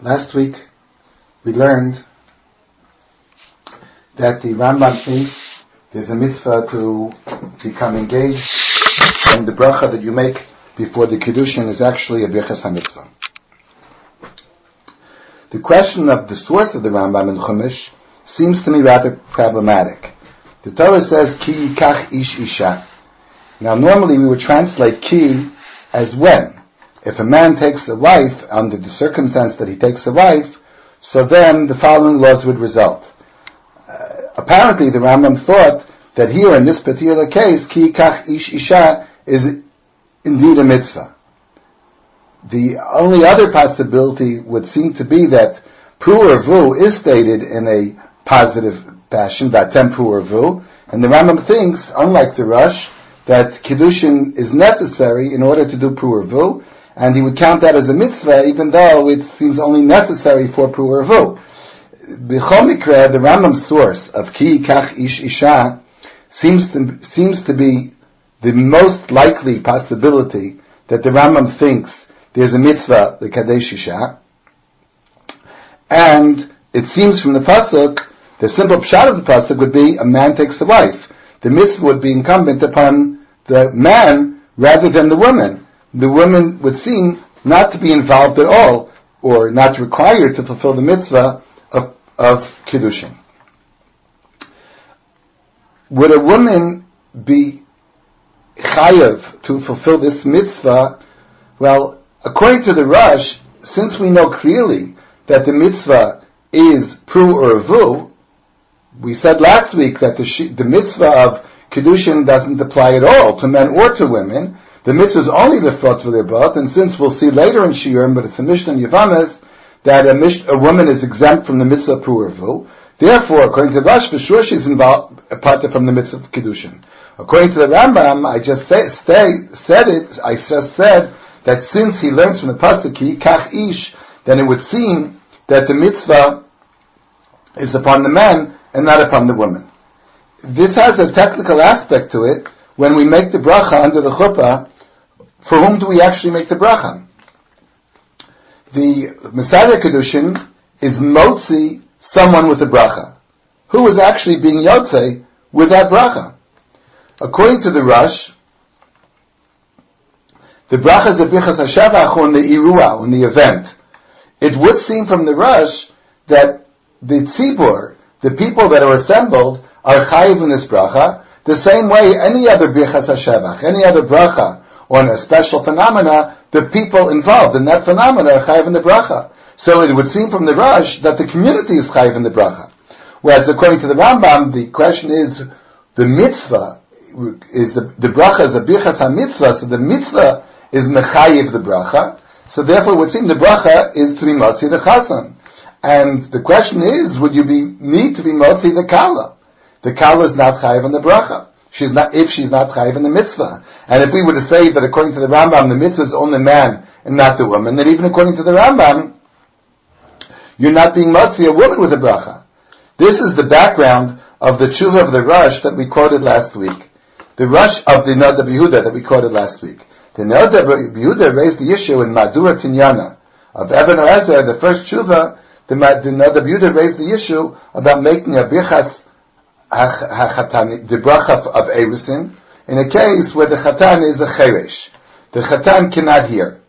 Last week we learned that the Rambam thinks there's a mitzvah to become engaged and the bracha that you make before the Kiddushin is actually a Birchas HaMitzvah. The question of the source of the Rambam in Chumash seems to me rather problematic. The Torah says, Ki yikach ish isha. Now normally we would translate ki as when. If a man takes a wife under the circumstance that he takes a wife, so then the following laws would result. Uh, apparently, the Rambam thought that here in this particular case, ki kach ish isha is indeed a mitzvah. The only other possibility would seem to be that pru or vu is stated in a positive fashion, batem pru or vu, and the Rambam thinks, unlike the Rosh, that kiddushin is necessary in order to do pru or vu, and he would count that as a mitzvah, even though it seems only necessary for pru'ervu. B'chomikre, the Rambam's source of ki kach ish isha seems to, seems to be the most likely possibility that the Rambam thinks there's a mitzvah, the kadesh isha, and it seems from the pasuk, the simple pshat of the pasuk would be a man takes a wife. The mitzvah would be incumbent upon the man rather than the woman the woman would seem not to be involved at all, or not required to fulfill the mitzvah of, of Kiddushin. Would a woman be chayav to fulfill this mitzvah? Well, according to the Rosh, since we know clearly that the mitzvah is pru or vu, we said last week that the, the mitzvah of Kiddushin doesn't apply at all to men or to women, the mitzvah is only the front for their birth, and since we'll see later in Shiurim, but it's a Mishnah in Yevamos, that a, mish, a woman is exempt from the mitzvah pruervu. Therefore, according to Rash, for sure she's involved, apart from the mitzvah of Kiddushin. According to the Rambam, I just say, stay, said it, I just said that since he learns from the pasuk, kach ish, then it would seem that the mitzvah is upon the man and not upon the woman. This has a technical aspect to it. When we make the bracha under the chuppah, for whom do we actually make the bracha? The Messiah Kedushin is motzi someone with a bracha. Who is actually being yotze with that bracha? According to the Rosh, the bracha is a bichas hashavach on the irua, on the event. It would seem from the Rosh that the tzibur, the people that are assembled, are chayiv in this bracha, the same way any other bichas hashavach, any other bracha on a special phenomena, the people involved in that phenomena are chayiv in the bracha. So it would seem from the Rosh that the community is chayiv in the bracha. Whereas according to the Rambam, the question is, the mitzvah is the, the bracha is a bichas ha-mitzvah, so the mitzvah is mechayiv the bracha, so therefore it would seem the bracha is to be motzi the chasan. And the question is, would you be, need to be motzi the kala? The kala is not chayiv in the bracha. She's not, if she's not chayiv in the mitzvah. And if we were to say that according to the Rambam, the mitzvah is only man and not the woman, then even according to the Rambam, you're not being motzi a woman with a bracha. This is the background of the tshuva of the Rosh that we quoted last week. The Rush of the Noda Yehuda that we quoted last week. The Noda Yehuda raised the issue in Madura Tinyana of Evan Ezer, the first tshuva, the, the Noda Yehuda raised the issue about making a birchas the bracha of Erusin, in a case where the chatan is a cheresh. The chatan cannot hear.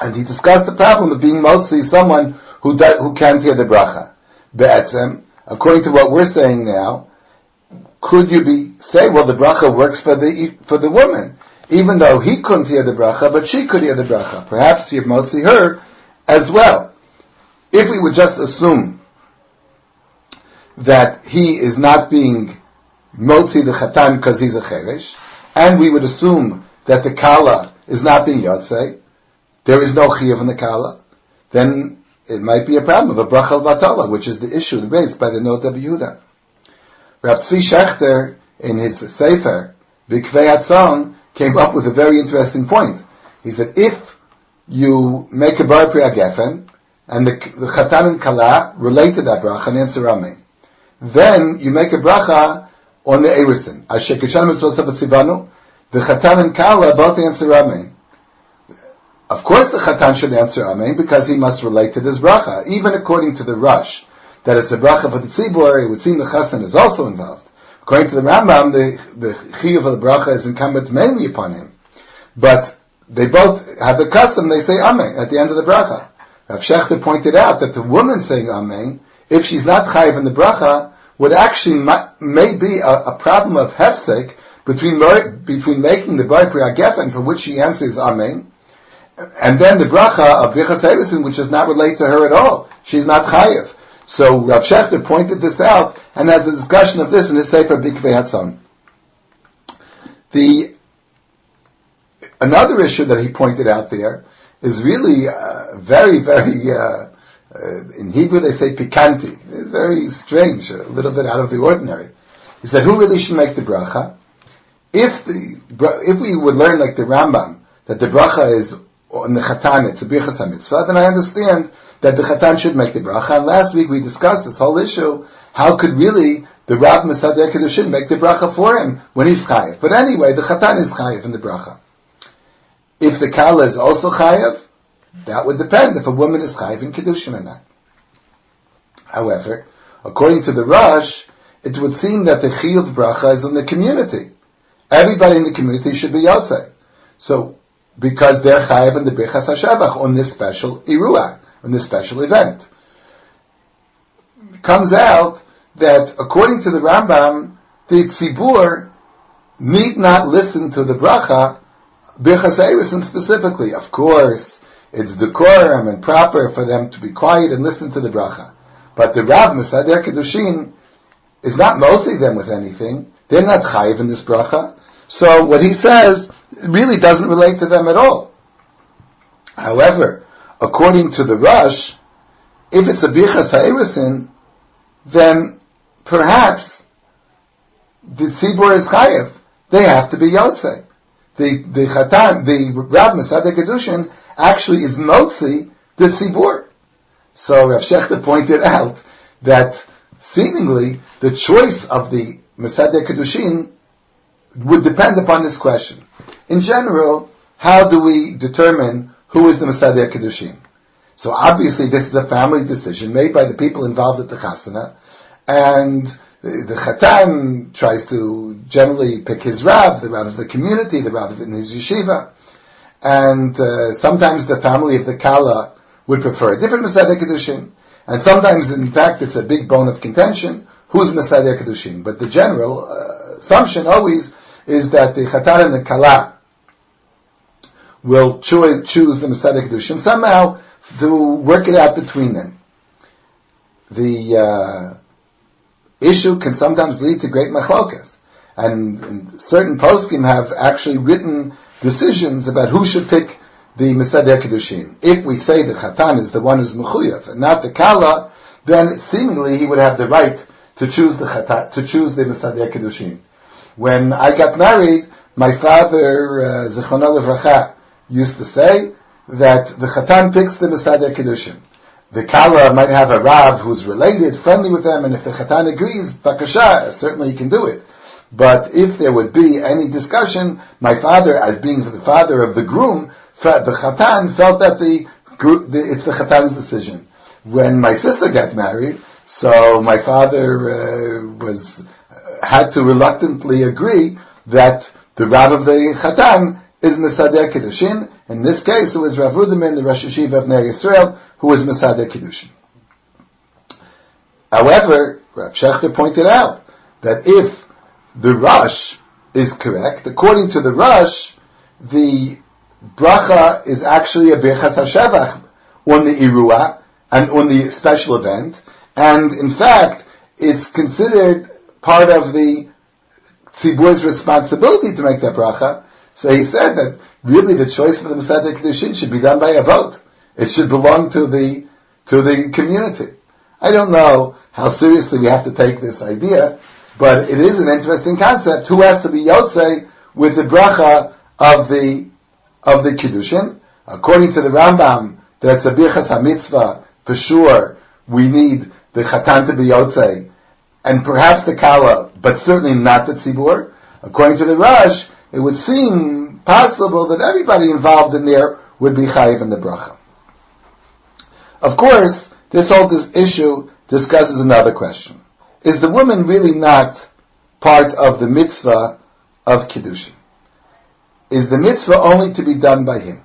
And he discussed the problem of being motzi, someone who, does, who can't hear the bracha. Be'etzem, according to what we're saying now, could you be, say, well the bracha works for the, for the woman, even though he couldn't hear the bracha, but she could hear the bracha. Perhaps you've motzi her as well. If we would just assume that he is not being motzi the chatan because he's a cheresh, and we would assume that the kala is not being yotzei, there is no chiyuv in the kala, then it might be a problem of a brachal batala, which is the issue raised by the Noda Yehuda. Rav Tzvi Shechter, in his Sefer, Bikvei Hatzon, came up with a very interesting point. He said, if you make a bar priya gefen, and the, the chatan and kala relate to that bracha and answer amen then you make a bracha on the Erisin. Asher Kishan Mitzvah the Chatan and Kala both answer Amen. of course the Chatan should answer Amen because he must relate to this bracha. Even according to the Rosh, that it's a bracha for the tzibur, it would seem the chassan is also involved. According to the Rambam, the, the chiyuv of the bracha is incumbent mainly upon him. But they both have the custom, they say Amen at the end of the bracha. Rav Shechter pointed out that the woman saying Amen, if she's not chayiv in the bracha, would actually may be a, a problem of hefsek between between making the bar priyagefen for which she answers Amen, and then the bracha of Birchas which does not relate to her at all. She's not chayiv. So Rav Shechter pointed this out and has a discussion of this in his Sefer Bikvei Hatzon. The another issue that he pointed out there is really uh, very, very uh, uh, in Hebrew they say pikanti. It's very strange, a little bit out of the ordinary. He said, who really should make the bracha? If the if we would learn like the Rambam that the bracha is on the chatan, it's a birchas mitzvah, then I understand that the Chatan should make the bracha. And last week we discussed this whole issue. How could really the Rav Mesader Kedushin make the bracha for him when he's chayiv? But anyway, the Chatan is chayiv in the bracha. If the Kala is also chayiv, that would depend if a woman is chayiv in Kedushin or not. However, according to the Rosh, it would seem that the chiyuv bracha is on the community. Everybody in the community should be yotzei. So, because they're chayiv in the Birchas HaShavach on this special iruah on this special event. It comes out that according to the Rambam, the tzibur need not listen to the bracha, birchas Eirison specifically. Of course, it's decorum and proper for them to be quiet and listen to the bracha. But the Rav Mesader Kedushin is not motzi them with anything. They're not chayiv in this bracha. So what he says really doesn't relate to them at all. However, according to the Rosh, if it's a Bichas Ha'erisin, then perhaps the Tzibur is Chayev. They have to be Yotzei. The, the Chatan, the Rav Mesader Kedushin actually is Motzi the Tzibur. So Rav Shechter pointed out that seemingly the choice of the Mesader Kedushin would depend upon this question. In general, how do we determine who is the Mesader Kedushin. So obviously this is a family decision made by the people involved at the Chasana, and the Chatan tries to generally pick his Rav, the Rav of the community, the Rav in his yeshiva, and uh, sometimes the family of the Kala would prefer a different Mesader Kedushin, and sometimes in fact it's a big bone of contention, who's Mesader Kedushin. But the general uh, assumption always is that the Chatan and the Kala will choose the Mesader Kedushin somehow to work it out between them. The uh, issue can sometimes lead to great machlokas, and, and certain poskim have actually written decisions about who should pick the Mesader Kedushin. If we say the Chatan is the one who's mechuyev and not the Kala, then seemingly he would have the right to choose the Chatan, to choose the Mesader Kedushin. When I got married, my father, uh, Zichron used to say that the Chatan picks the Mesader Kiddushin. The Kala might have a Rav who's related, friendly with them, and if the Chatan agrees, Bakasha, certainly he can do it. But if there would be any discussion, my father, as being the father of the groom, the Chatan felt that the, it's the Chatan's decision. When my sister got married, so my father uh, was had to reluctantly agree that the Rav of the Chatan is Mesader Kiddushin. In this case, it was Rav Ruderman, the Rosh HaYeshiva of Ner Yisrael, who was Mesader Kiddushin. However, Rav Shechter pointed out that if the Rosh is correct, according to the Rosh, the bracha is actually a Birchas HaShevach on the Irua and on the special event, and in fact, it's considered part of the Tzibur's responsibility to make that bracha, so he said that really the choice for the Mesader Kedushin should be done by a vote. It should belong to the, to the community. I don't know how seriously we have to take this idea, but it is an interesting concept. Who has to be Yotze with the bracha of the, of the Kiddushin? According to the Rambam, that's a Birchas HaMitzvah, for sure, we need the Chatan to be Yotze, and perhaps the Kala, but certainly not the Tzibur. According to the Rosh, it would seem possible that everybody involved in there would be chayiv in the bracha. Of course, this whole issue discusses another question. Is the woman really not part of the mitzvah of Kiddushin? Is the mitzvah only to be done by him?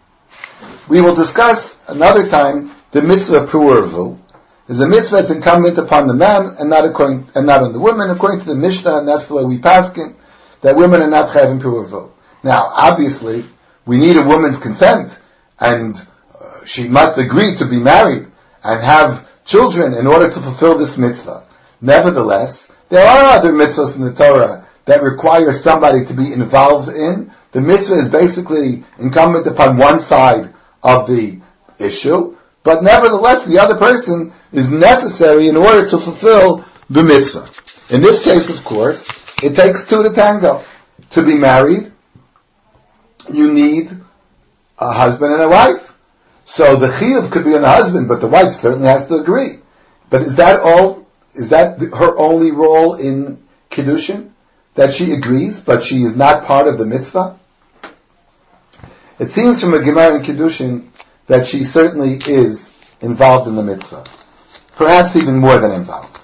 We will discuss another time the mitzvah pru'ervu. Is a mitzvah that's incumbent upon the man and not according and not on the woman, according to the Mishnah, and that's the way we paskin that women are not having pru'ervu. Now, obviously, we need a woman's consent, and uh, she must agree to be married and have children in order to fulfill this mitzvah. Nevertheless, there are other mitzvahs in the Torah that require somebody to be involved in. The mitzvah is basically incumbent upon one side of the issue, but nevertheless the other person is necessary in order to fulfill the mitzvah. In this case, of course, it takes two to tango. To be married, you need a husband and a wife. So the chiyuv could be on the husband, but the wife certainly has to agree. But is that all? Is that her only role in kiddushin? That she agrees, but she is not part of the mitzvah? It seems from a Gemara in kiddushin that she certainly is involved in the mitzvah. Perhaps even more than involved.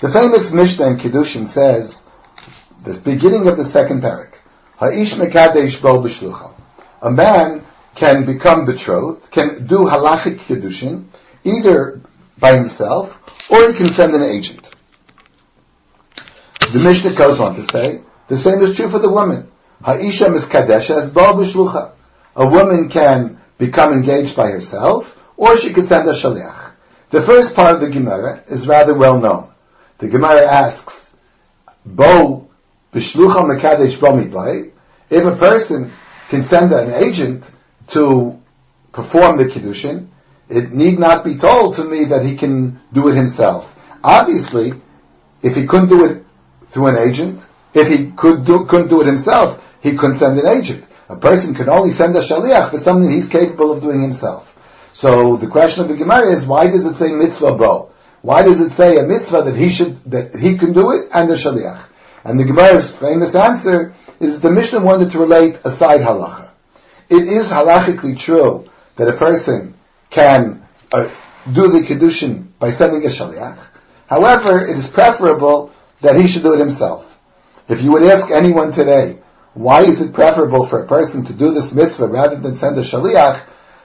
The famous Mishnah in Kiddushin says, the beginning of the second parak, Ha'ish mekadesh bo b'shlucha. A man can become betrothed, can do halachic kiddushin, either by himself, or he can send an agent. The Mishnah goes on to say, the same is true for the woman. Ha'isha miskadesh as bo b'shlucha. A woman can become engaged by herself, or she could send a shaliach. The first part of the Gemara is rather well known. The Gemara asks, Bo b'shlucha mekadesh bo mitbay. If a person can send an agent to perform the kiddushin, it need not be told to me that he can do it himself. Obviously, if he couldn't do it through an agent, if he could do, couldn't do it himself, he couldn't send an agent. A person can only send a shaliach for something he's capable of doing himself. So the question of the Gemara is, why does it say mitzvah bo? Why does it say a mitzvah that he should, that he can do it and the shaliach? And the Gemara's famous answer is that the Mishnah wanted to relate a side halacha. It is halachically true that a person can uh, do the kedushin by sending a shaliach. However, it is preferable that he should do it himself. If you would ask anyone today, why is it preferable for a person to do this mitzvah rather than send a shaliach?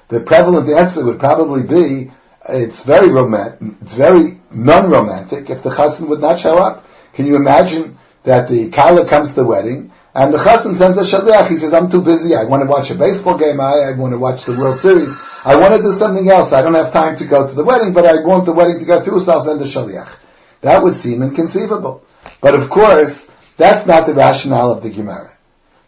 The prevalent answer would probably be, it's very romantic, it's very non-romantic if the chassan would not show up. Can you imagine that the kala comes to the wedding and the chassan sends a shaliach. He says, "I'm too busy. I want to watch a baseball game. I, I want to watch the World Series. I want to do something else. I don't have time to go to the wedding, but I want the wedding to go through, so I'll send a shaliach." That would seem inconceivable. But of course, that's not the rationale of the Gemara.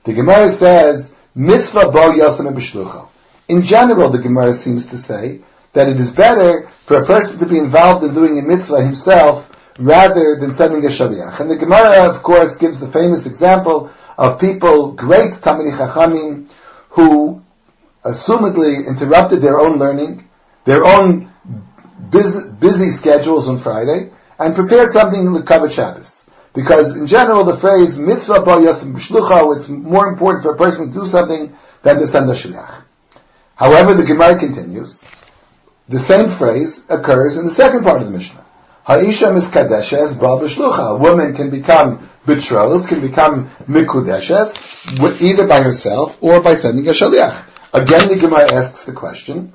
The Gemara says, mitzvah bo yosem b'shlucha. In general, the Gemara seems to say that it is better for a person to be involved in doing a mitzvah himself rather than sending a shaliach. And the Gemara, of course, gives the famous example of people, great Tamini Chachamim, who assumedly interrupted their own learning, their own busy, busy schedules on Friday, and prepared something in the kavod Shabbos. Because in general, the phrase mitzvah ba yasim b'shlucha, it's more important for a person to do something than to send a shliach. However, the Gemara continues, the same phrase occurs in the second part of the Mishnah. Ha'isha miskadeshes ba b'shlucha. A woman can become betrothed, can become mikudeshes, either by herself or by sending a shaliach. Again, the Gemara asks the question,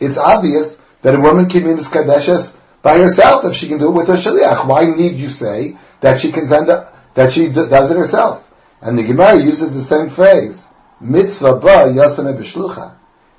it's obvious that a woman can be miskadeshes by herself if she can do it with a shaliach. Why need you say that she can send a, that she does it herself? And the Gemara uses the same phrase, mitzvah ba yasame b'shlucha.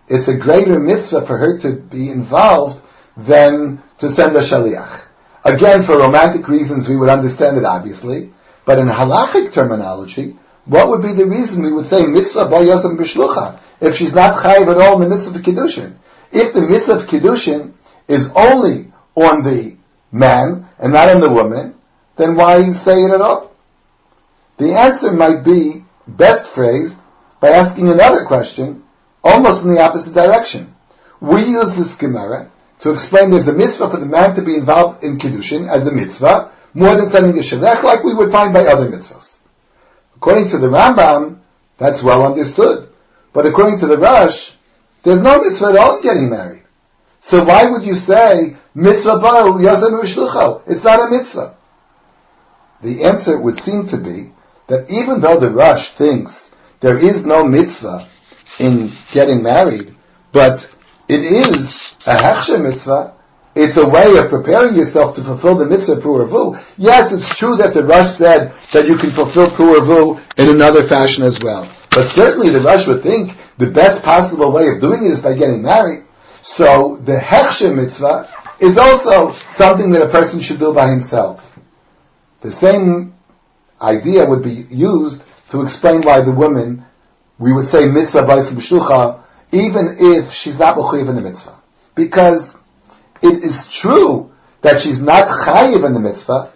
It's a greater mitzvah for her to be involved than to send a shaliach. Again, for romantic reasons, we would understand it obviously, but in halachic terminology, what would be the reason we would say mitzvah by yasam b'shlucha if she's not chayiv at all in the mitzvah of kiddushin? If the mitzvah of kiddushin is only on the man and not on the woman, then why say it at all? The answer might be best phrased by asking another question, almost in the opposite direction. We use this Gemara to explain there's a mitzvah for the man to be involved in Kiddushin as a mitzvah, more than sending a shalech like we would find by other mitzvahs. According to the Rambam, that's well understood. But according to the Rosh, there's no mitzvah at all in getting married. So why would you say mitzvah ba'u yasem It's not a mitzvah. The answer would seem to be that even though the Rosh thinks there is no mitzvah in getting married, but it is a hechsher mitzvah, it's a way of preparing yourself to fulfill the mitzvah Puravu. Yes, it's true that the Rosh said that you can fulfill Puravu in another fashion as well. But certainly the Rosh would think the best possible way of doing it is by getting married. So the Hechsher mitzvah is also something that a person should do by himself. The same idea would be used to explain why the woman, we would say mitzvah by even if she's not mechuyev in the mitzvah. Because it is true that she's not chayiv in the mitzvah,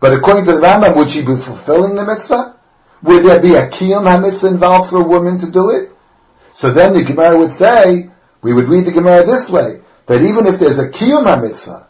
but according to the Rambam, would she be fulfilling the mitzvah? Would there be a kiyum ha-mitzvah involved for a woman to do it? So then the Gemara would say, we would read the Gemara this way, that even if there's a kiyum ha-mitzvah,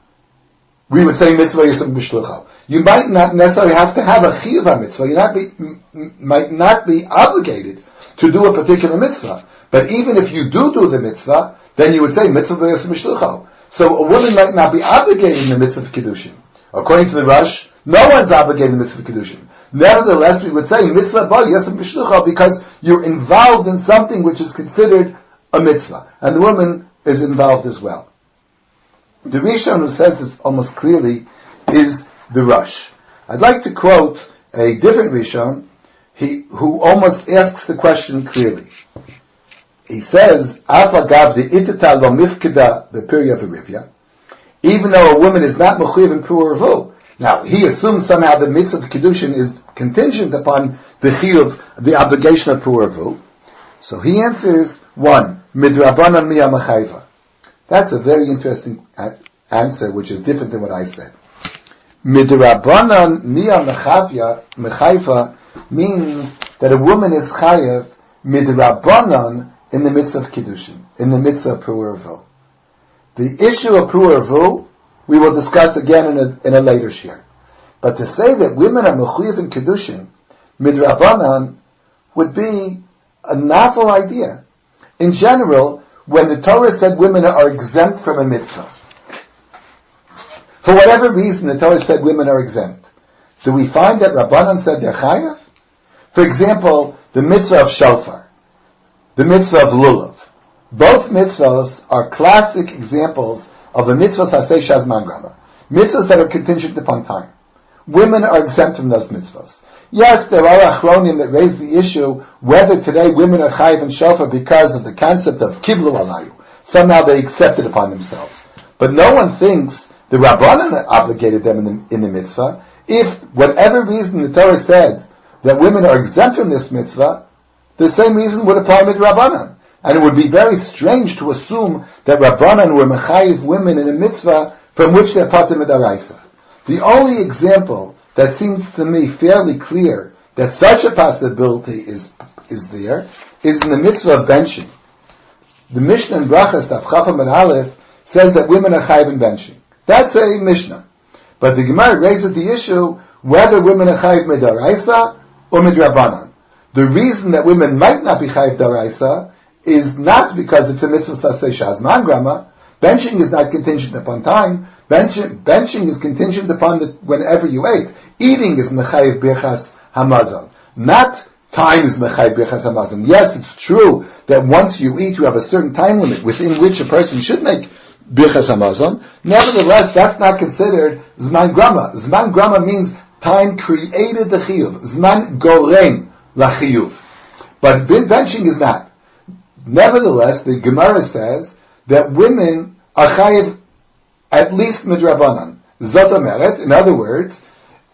we would say mitzvah yisum b'shlucha. You might not necessarily have to have a chiyuv ha-mitzvah. You not be, m- might not be obligated to do a particular mitzvah. But even if you do do the mitzvah, then you would say mitzvah yisum b'shlucha. So a woman might not be obligated in the mitzvah of kiddushin. According to the Rosh, no one's obligated in the mitzvah of kiddushin. Nevertheless, we would say mitzvah ba yasam b'shlucha because you're involved in something which is considered a mitzvah, and the woman is involved as well. The Rishon who says this almost clearly is the Rush. I'd like to quote a different Rishon he, who almost asks the question clearly. He says, "Afagav the itata lo even though a woman is not mechuyev in puravu. Now, he assumes somehow the mitzvah of kedushin is contingent upon the chiyuv, the obligation of puravu. So he answers one, midrabanan miya mechayva. That's a very interesting answer, which is different than what I said. Midrabanan miya mechayva means that a woman is chayev midrabanan in the mitzvah of kiddushin, in the mitzvah of puravu. The issue of puravu we will discuss again in a, in a later share. But to say that women are mechuyev in kedushin midrabanan would be a novel idea. In general, when the Torah said women are exempt from a mitzvah, for whatever reason the Torah said women are exempt, do we find that Rabbanan said they're chayav? For example, the mitzvah of shofar, the mitzvah of lulav. Both mitzvahs are classic examples of the mitzvahs hasei shazman grama. Mitzvahs that are contingent upon time. Women are exempt from those mitzvahs. Yes, there are achronim that raise the issue whether today women are chayiv and shofar because of the concept of kiblu alayu. Somehow they accept it upon themselves. But no one thinks the Rabbanan obligated them in the, in the mitzvah. If, whatever reason the Torah said that women are exempt from this mitzvah, the same reason would apply with Rabbanan. And it would be very strange to assume that Rabbanan were mechayiv women in a mitzvah from which they're patim midaraisa. The only example that seems to me fairly clear that such a possibility is, is there is in the mitzvah of benching. The Mishnah in Brachas, Daf Chafam and Aleph, says that women are chayiv in benching. That's a Mishnah. But the Gemara raises the issue whether women are chayiv midaraisa or midrabanan. The reason that women might not be chayiv daraisa is not because it's a mitzvah sasei shazman grama. Benching is not contingent upon time. Benching, benching is contingent upon the, whenever you ate. Eating is mechayiv birchas hamazon. Not time is mechayiv birchas hamazon. Yes, it's true that once you eat, you have a certain time limit within which a person should make birchas hamazon. Nevertheless, that's not considered zman grama. Zman grama means time created the chiyuv. Zman gorem la chiyuv. But benching is not. Nevertheless, the Gemara says that women are chayiv at least midrabanan. Zot in other words,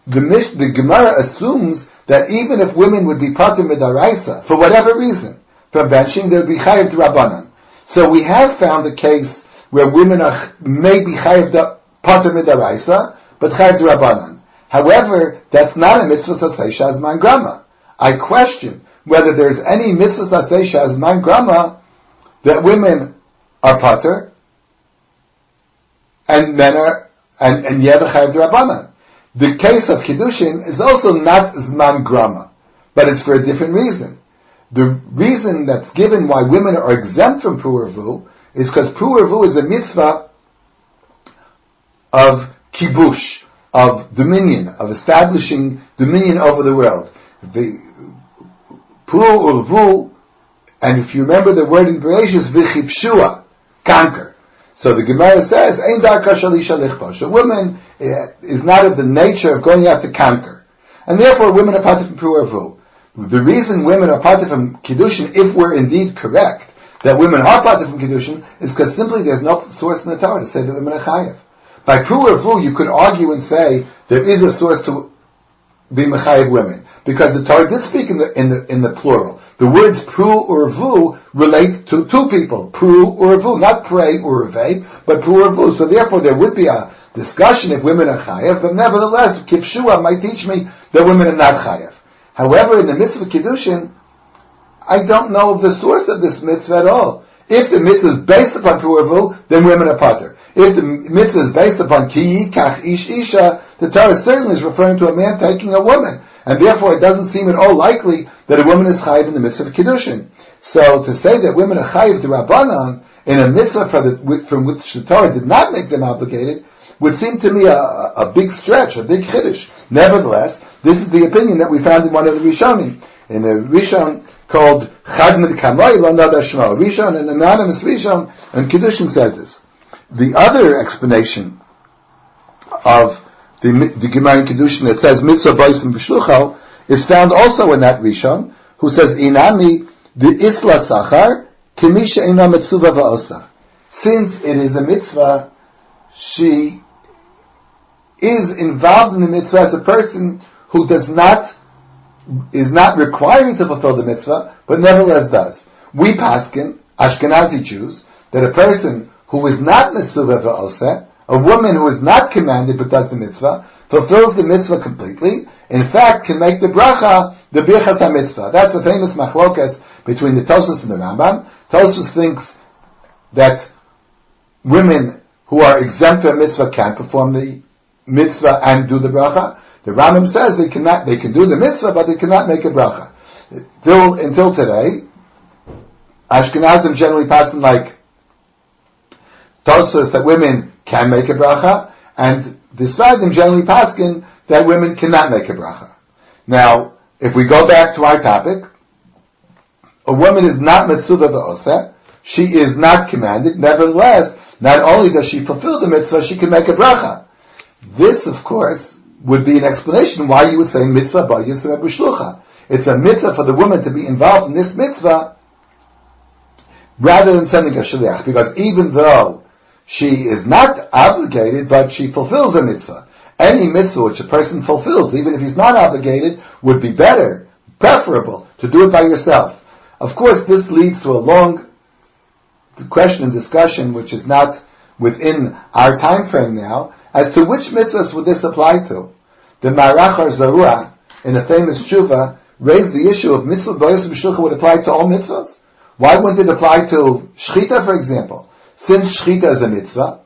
the, the Gemara assumes that even if women would be pater midaraisa, for whatever reason, from benching, they would be chayiv drabanan. So we have found a case where women are maybe chayiv pater midaraisa, but chayiv drabanan. However, that's not a mitzvah sasei shazman grama. I question whether there's any mitzvah sasei shazman grama that women are pater and men are and and yet chayiv drabanan. The case of kiddushin is also not zman grama, but it's for a different reason. The reason that's given why women are exempt from Pru'ervu is because Pru'ervu is a mitzvah of kibush, of dominion, of establishing dominion over the world. And if you remember the word in Bereshit, v'chipshua, conquer. So the Gemara says, Ein darka shalisha lichpash. A woman eh, is not of the nature of going out to conquer. And therefore women are part of Pru'ervu. The reason women are part from Kiddushin, if we're indeed correct, that women are part from Kiddushin, is because simply there's no source in the Torah to say that women are chayiv. By Pru you could argue and say there is a source to be mechayiv women. Because the Torah did speak in the, in the, in the plural. The words pru or vu relate to two people, pru or vu, not pray or ve, but pru or vu. So therefore there would be a discussion if women are chayev, but nevertheless, kipshua might teach me that women are not chayev. However, in the mitzvah kiddushin, I don't know of the source of this mitzvah at all. If the mitzvah is based upon pruavu, then women are pater. If the mitzvah is based upon ki kach ish isha, the Torah certainly is referring to a man taking a woman, and therefore it doesn't seem at all likely that a woman is chayiv in the mitzvah of a kiddushin. So to say that women are chayiv to rabbanon in a mitzvah the, from which the Torah did not make them obligated would seem to me a, a big stretch, a big chiddush. Nevertheless, this is the opinion that we found in one of the Rishonim, in a Rishon called Chadmid Kamoy Lo Shmo. Rishon, an anonymous Rishon, and Kiddushin says this. The other explanation of the, the Gemara in Kiddushin that says Mitzvah Bois and B'Shlucho is found also in that Rishon, who says Inami the Isla Sachar Kimisha Ina Mitzuva Va'osa. Since it is a mitzvah, she is involved in the mitzvah as a person who does not, is not requiring to fulfill the mitzvah, but nevertheless does. We paskin, Ashkenazi Jews, that a person who is not mitzvah v'oseh, a woman who is not commanded but does the mitzvah, fulfills the mitzvah completely, in fact can make the bracha the birchas ha-mitzvah. That's the famous machlokas between the Tosfos and the Rambam. Tosfos thinks that women who are exempt from mitzvah can perform the mitzvah and do the bracha. The Rambam says they cannot, they can do the mitzvah, but they cannot make a bracha. Till, until today, Ashkenazim generally passing like Tosfos that women can make a bracha, and the Sfardim generally paskin that women cannot make a bracha. Now, if we go back to our topic, a woman is not mitzvah v'oseh, she is not commanded, nevertheless, not only does she fulfill the mitzvah, she can make a bracha. This, of course, would be an explanation why you would say mitzvah ba yisra b'shlucha. It's a mitzvah for the woman to be involved in this mitzvah rather than sending a shliach, because even though she is not obligated, but she fulfills a mitzvah. Any mitzvah which a person fulfills, even if he's not obligated, would be better, preferable, to do it by yourself. Of course, this leads to a long question and discussion, which is not within our time frame now, as to which mitzvahs would this apply to. The Marachar Zarua, in a famous tshuva, raised the issue of mitzvah boyas would apply to all mitzvahs. Why wouldn't it apply to shchita, for example? Since shchita is a mitzvah,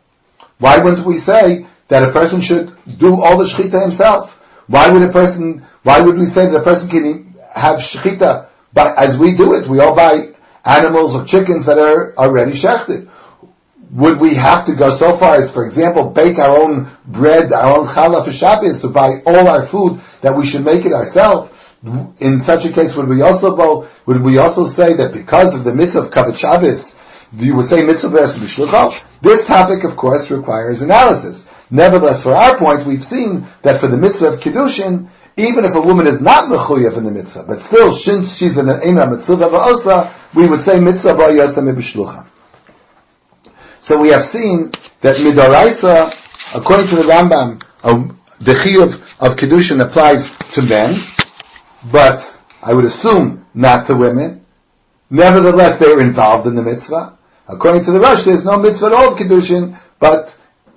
why wouldn't we say that a person should do all the shchita himself? Why would a person, why would we say that a person can have shchita but as we do it? We all buy animals or chickens that are already shechted would we have to go so far as, for example, bake our own bread, our own challah for Shabbos, to buy all our food, that we should make it ourselves? In such a case, would we also go, would we also say that because of the mitzvah of Kavod Shabbos, you would say mitzvah b'shlucho? This topic, of course, requires analysis. Nevertheless, for our point, we've seen that for the mitzvah of Kiddushin, even if a woman is not mechuyev in the mitzvah, but still, since she's an ena mitzvah ba'osa, we would say mitzvah ba'yasa b'shlucha. So we have seen that midaraisa, according to the Rambam, the chiyuv of kedushin applies to men, but I would assume not to women. Nevertheless, they are involved in the mitzvah. According to the Rosh, there's no mitzvah at all of kedushin, but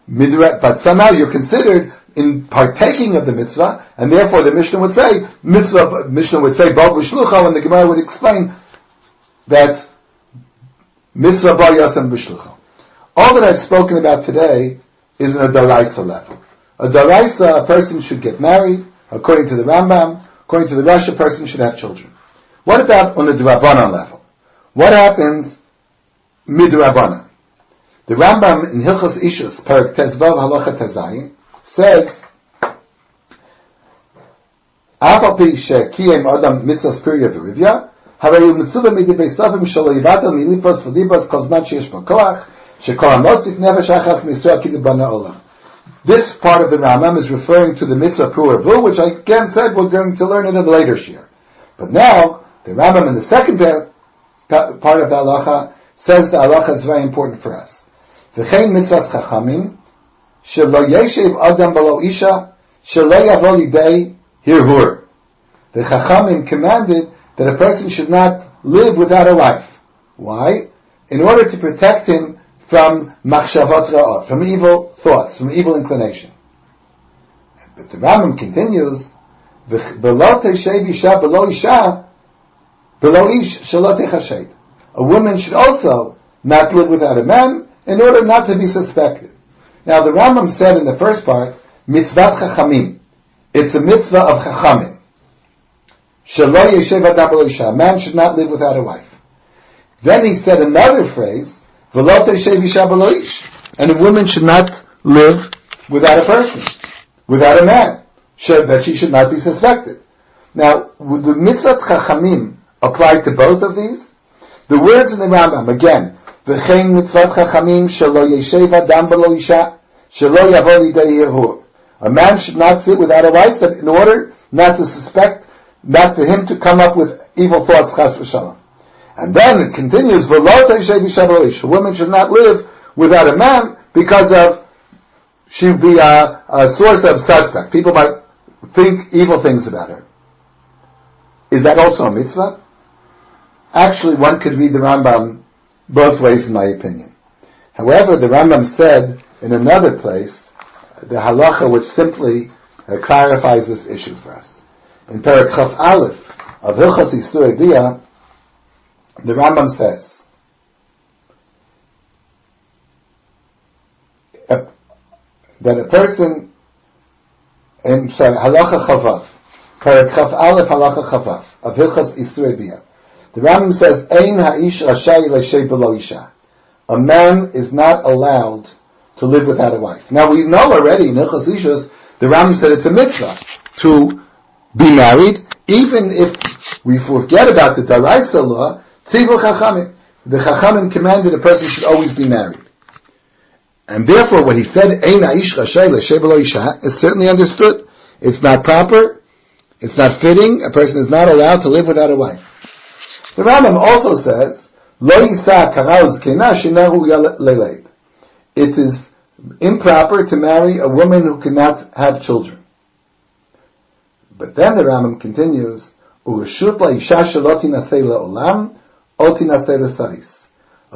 but somehow you're considered in partaking of the mitzvah, and therefore the Mishnah would say mitzvah. Mishnah would say b'shlucha, and the Gemara would explain that mitzvah bar yasam b'shlucha. All that I've spoken about today is in a daraisa level. A daraisa, a person should get married, according to the Rambam, according to the Rosh, a person should have children. What about on the Drabanan level? What happens midrabana. The Rambam in Hilchos Ishus, Parak Tezvav Halacha Tezayin, says, shekiyem adam mitzvahs harayu milifos v'libos kozman sheyesh b'koach, nefesh achas kidibana olam." This part of the Rambam is referring to the mitzvah Puravu, which I again said we're going to learn in a later year. But now, the Rambam in the second part of the halacha says the halacha is very important for us. V'chein mitzvahs chachamim, shelo yeshev adam below isha, shelo yavo lidei hirhur. The chachamim commanded that a person should not live without a wife. Why? In order to protect him from machshavot ra'ot, from evil thoughts, from evil inclination. But the Rambam continues, below isha below isha, below ish shalot. A woman should also not live without a man in order not to be suspected. Now the Rambam said in the first part, mitzvat chachamim. It's a mitzvah of chachamim. Shalo yeshev adam isha. A man should not live without a wife. Then he said another phrase, and a woman should not live without a person, without a man, that she should not be suspected. Now, would the mitzvah chachamim apply to both of these? The words in the Rambam, again, isha, A man should not sit without a wife in order not to suspect, not for him to come up with evil thoughts, chas v'shalom. And then it continues, a woman should not live without a man because of, she would be a, a source of suspect. People might think evil things about her. Is that also a mitzvah? Actually, one could read the Rambam both ways in my opinion. However, the Rambam said in another place, the halacha which simply uh, clarifies this issue for us. In Parak Aleph of Hilchas Yisur the Rambam says, a, that a person, in sorry, halacha chavav, paragraph aleph halacha chavav, of Hilchas Isrei The Rambam says, Ein ha'ish rashai below isha. A man is not allowed to live without a wife. Now we know already in Hilchas Ishus, the Rambam said it's a mitzvah to be married, even if we forget about the Daraisa law, Tzivu Chachamim. The Chachamim commanded a person should always be married. And therefore what he said, Eina ish rashay isha, is certainly understood. It's not proper, it's not fitting, a person is not allowed to live without a wife. The Rambam also says, Lo yisa kena. It is improper to marry a woman who cannot have children. But then the Rambam continues, a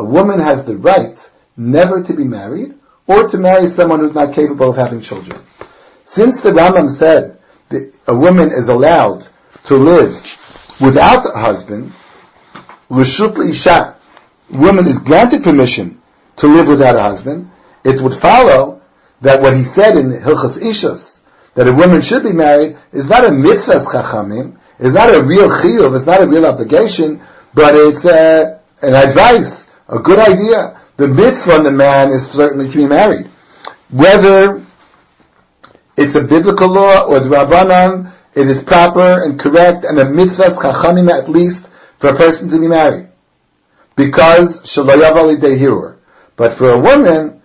woman has the right never to be married or to marry someone who's not capable of having children. Since the Rambam said that a woman is allowed to live without a husband, Rishut Isha, woman is granted permission to live without a husband, it would follow that what he said in Hilchas Ishas, that a woman should be married, is not a mitzvah chachamim, is not a real chiyuv, it's not a real obligation, but it's uh, an advice, a good idea. The mitzvah on the man is certainly to be married. Whether it's a biblical law or the Rabbanan, it is proper and correct and a mitzvah chachamim at least for a person to be married. Because shalayav hirur. But for a woman,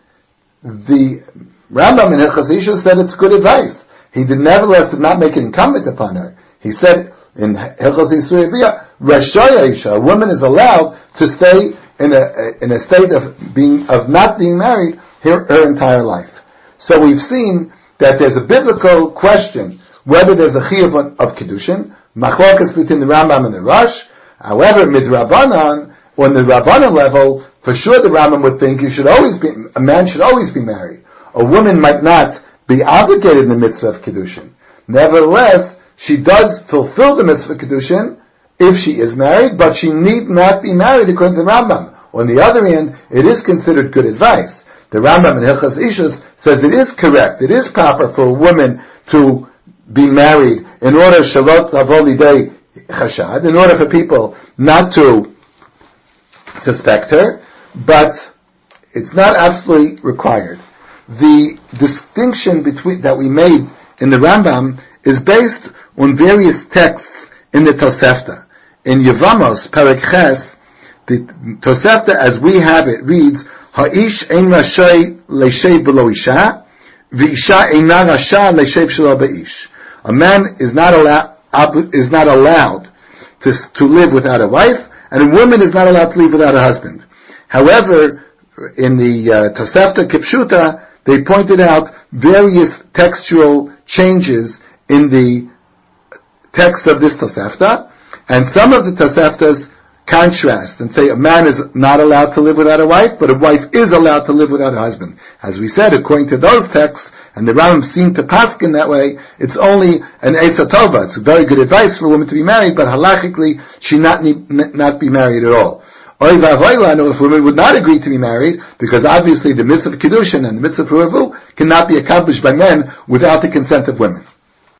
the Rambam in Hilchas said it's good advice. He did nevertheless did not make it incumbent upon her. He said in Yisrael Rashaya a woman is allowed to stay in a, in a state of being, of not being married her, her entire life. So we've seen that there's a biblical question whether there's a chiyuv of kedushin, machlokas between the Rambam and the Rosh. However, midrabanan, on the Rabbanan level, for sure the Rambam would think you should always be, a man should always be married. A woman might not be obligated in the mitzvah of kedushin. Nevertheless, she does fulfill the mitzvah of kedushin if she is married, but she need not be married according to the Rambam. On the other hand, it is considered good advice. The Rambam in Hilchas Ishus says it is correct, it is proper for a woman to be married in order shalot day chashad, in order for people not to suspect her, but it's not absolutely required. The distinction between, that we made in the Rambam is based on various texts in the Tosefta. In Yevamos, Perek Ches, the Tosefta as we have it reads, Ha'ish ein rashay le'shev below isha, v'isha eina rasha le'shev shelo. A man is not allowed, is not allowed to, to live without a wife, and a woman is not allowed to live without a husband. However, in the uh, Tosefta Kifshuta, they pointed out various textual changes in the text of this Tosefta, and some of the Toseftas contrast and say a man is not allowed to live without a wife, but a wife is allowed to live without a husband. As we said, according to those texts, and the Rambam seemed to pass in that way, it's only an Tova. It's very good advice for a woman to be married, but halachically, she not need, not be married at all. Oy know if women would not agree to be married, because obviously the mitzvah of Kiddushin and the mitzvah of Puravu cannot be accomplished by men without the consent of women.